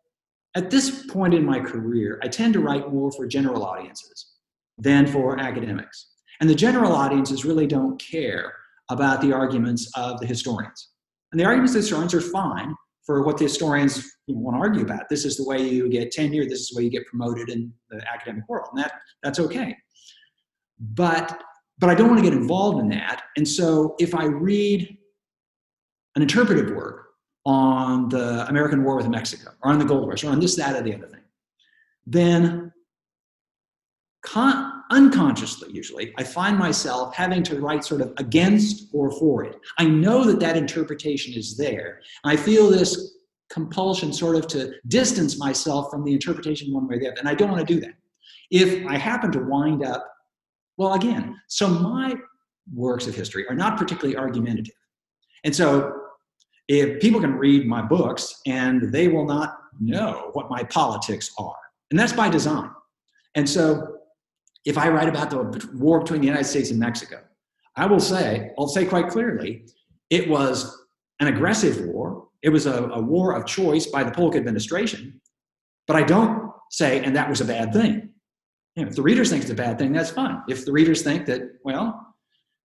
at this point in my career, I tend to write more for general audiences than for academics. And the general audiences really don't care about the arguments of the historians. And the arguments of the historians are fine, for what the historians want to argue about. This is the way you get tenure. This is the way you get promoted in the academic world, and that that's okay. But but I don't want to get involved in that. And so if I read an interpretive work on the American War with Mexico, or on the gold rush, or on this, that, or the other thing, then con- unconsciously usually i find myself having to write sort of against or for it. I know that that interpretation is there. I feel this compulsion sort of to distance myself from the interpretation one way or the other and i don't want to do that. If i happen to wind up well again so my works of history are not particularly argumentative and so if people can read my books and they will not know what my politics are and that's by design and so if I write about the war between the United States and Mexico, I will say, I'll say quite clearly, it was an aggressive war. It was a, a war of choice by the Polk administration. But I don't say, and that was a bad thing. You know, if the readers think it's a bad thing, that's fine. If the readers think that, well,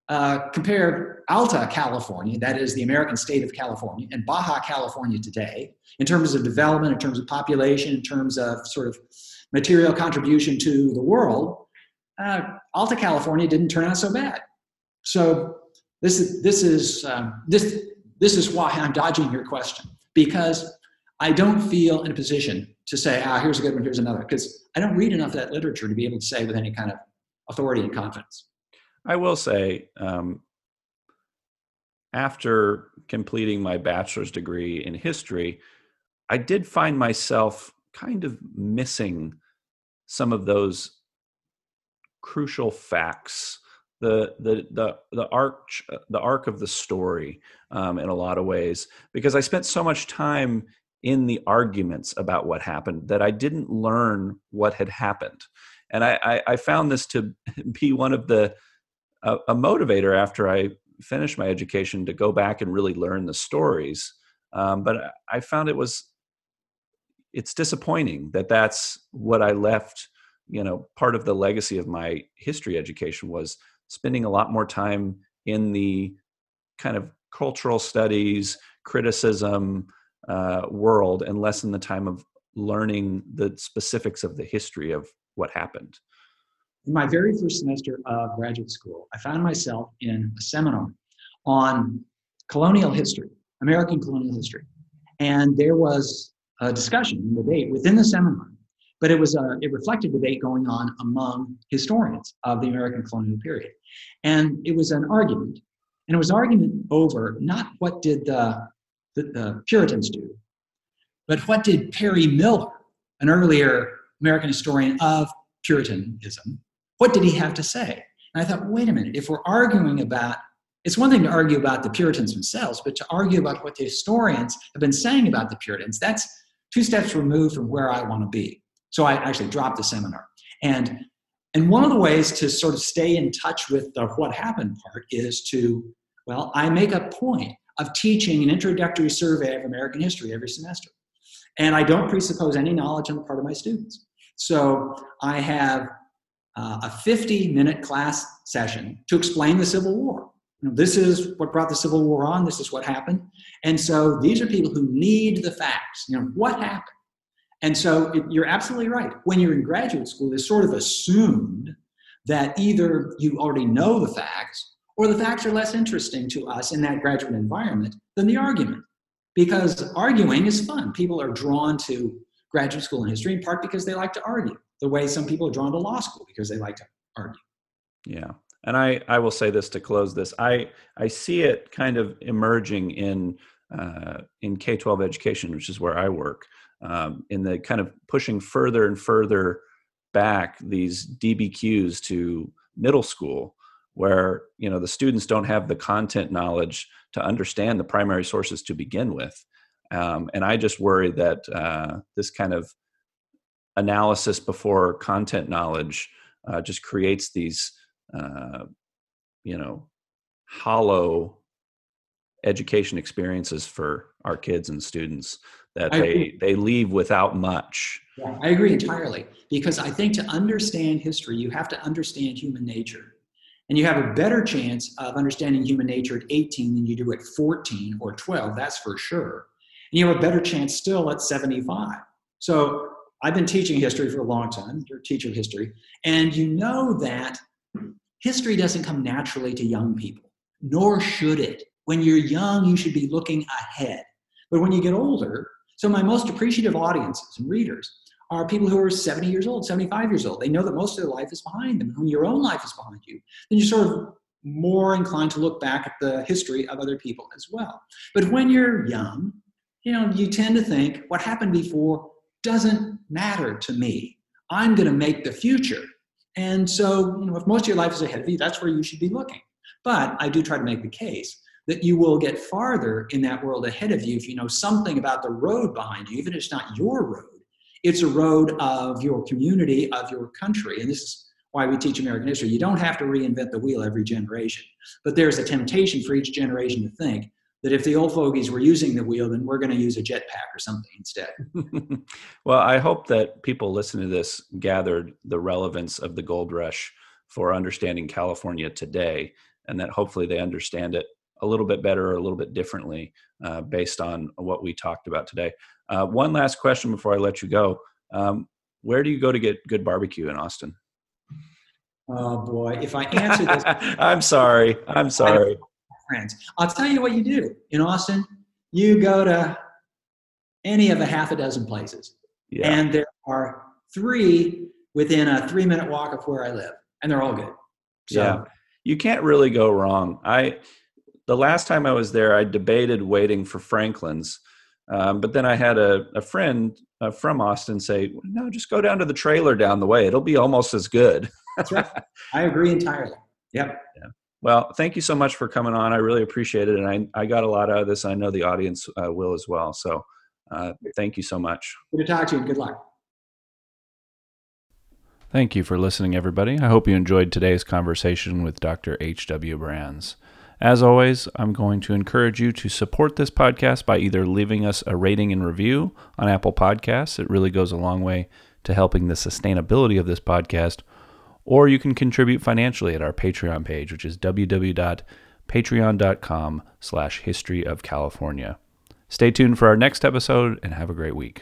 uh, compare Alta California, that is the American state of California, and Baja California today, in terms of development, in terms of population, in terms of sort of material contribution to the world, uh, Alta California didn't turn out so bad. So this is this is um, this this is why I'm dodging your question because I don't feel in a position to say, ah, here's a good one, here's another, because I don't read enough of that literature to be able to say with any kind of authority and confidence. I will say, um, after completing my bachelor's degree in history, I did find myself kind of missing some of those crucial facts the the the the arc the arc of the story um, in a lot of ways because I spent so much time in the arguments about what happened that I didn't learn what had happened, and I I, I found this to be one of the a, a, motivator after I finished my education to go back and really learn the stories. Um, but I found it was it's disappointing that that's what I left you know part of the legacy of my history education was spending a lot more time in the kind of cultural studies criticism uh, world and less in the time of learning the specifics of the history of what happened. In my very first semester of graduate school i found myself in a seminar on colonial history american colonial history. And there was a discussion and debate within the seminar but it was a it reflected debate going on among historians of the American colonial period, and it was an argument, and it was argument over not what did the, the, the Puritans do, but what did Perry Miller, an earlier American historian of Puritanism, what did he have to say? And I thought, wait a minute, if we're arguing about it's one thing to argue about the Puritans themselves, but to argue about what the historians have been saying about the Puritans, that's two steps removed from where I want to be. So I actually dropped the seminar. And, and one of the ways to sort of stay in touch with the what happened part is to, well, I make a point of teaching an introductory survey of American history every semester. And I don't presuppose any knowledge on the part of my students. So I have uh, a 50 minute class session to explain the Civil War. You know, this is what brought the Civil War on. This is what happened. And so these are people who need the facts. You know, what happened? And so it, you're absolutely right. When you're in graduate school, it's sort of assumed that either you already know the facts or the facts are less interesting to us in that graduate environment than the argument. Because arguing is fun. People are drawn to graduate school in history in part because they like to argue, the way some people are drawn to law school because they like to argue. Yeah. And I, I will say this to close this. I, I see it kind of emerging in uh, in K 12 education, which is where I work um, in the kind of pushing further and further back these DBQs to middle school, where you know the students don't have the content knowledge to understand the primary sources to begin with, um, and I just worry that uh, this kind of analysis before content knowledge uh, just creates these uh, you know hollow education experiences for our kids and students that they they leave without much. Yeah, i agree entirely because i think to understand history you have to understand human nature and you have a better chance of understanding human nature at 18 than you do at 14 or 12 that's for sure. And you have a better chance still at 75 so i've been teaching history for a long time you're a teacher of history and you know that history doesn't come naturally to young people nor should it. When you're young you should be looking ahead. But when you get older so my most appreciative audiences and readers are people who are 70 years old, 75 years old. They know that most of their life is behind them. When your own life is behind you, then you're sort of more inclined to look back at the history of other people as well. But when you're young, you know, you tend to think what happened before doesn't matter to me. I'm going to make the future. And so, you know, if most of your life is ahead of you, that's where you should be looking. But I do try to make the case that you will get farther in that world ahead of you if you know something about the road behind you, even if it's not your road. It's a road of your community, of your country. And this is why we teach American history. You don't have to reinvent the wheel every generation, but there's a temptation for each generation to think that if the old fogies were using the wheel, then we're going to use a jetpack or something instead. well, I hope that people listening to this gathered the relevance of the gold rush for understanding California today, and that hopefully they understand it a little bit better or a little bit differently uh, based on what we talked about today. Uh, one last question before I let you go. Um, where do you go to get good barbecue in Austin? Oh boy, if I answer this, I'm sorry. I'm sorry. Friends, I'll tell you what you do in Austin. You go to any of a half a dozen places, yeah. and there are three within a three minute walk of where I live, and they're all good. So, yeah, you can't really go wrong. I the last time I was there, I debated waiting for Franklin's, um, but then I had a, a friend uh, from Austin say, "No, just go down to the trailer down the way. It'll be almost as good." That's right. I agree entirely. Yep. Yeah. Well, thank you so much for coming on. I really appreciate it, and I I got a lot out of this. I know the audience uh, will as well. So, uh, thank you so much. Good to talk to you. Good luck. Thank you for listening, everybody. I hope you enjoyed today's conversation with Dr. H.W. Brands. As always, I'm going to encourage you to support this podcast by either leaving us a rating and review on Apple Podcasts. It really goes a long way to helping the sustainability of this podcast or you can contribute financially at our Patreon page, which is www.patreon.com slash history of California. Stay tuned for our next episode and have a great week.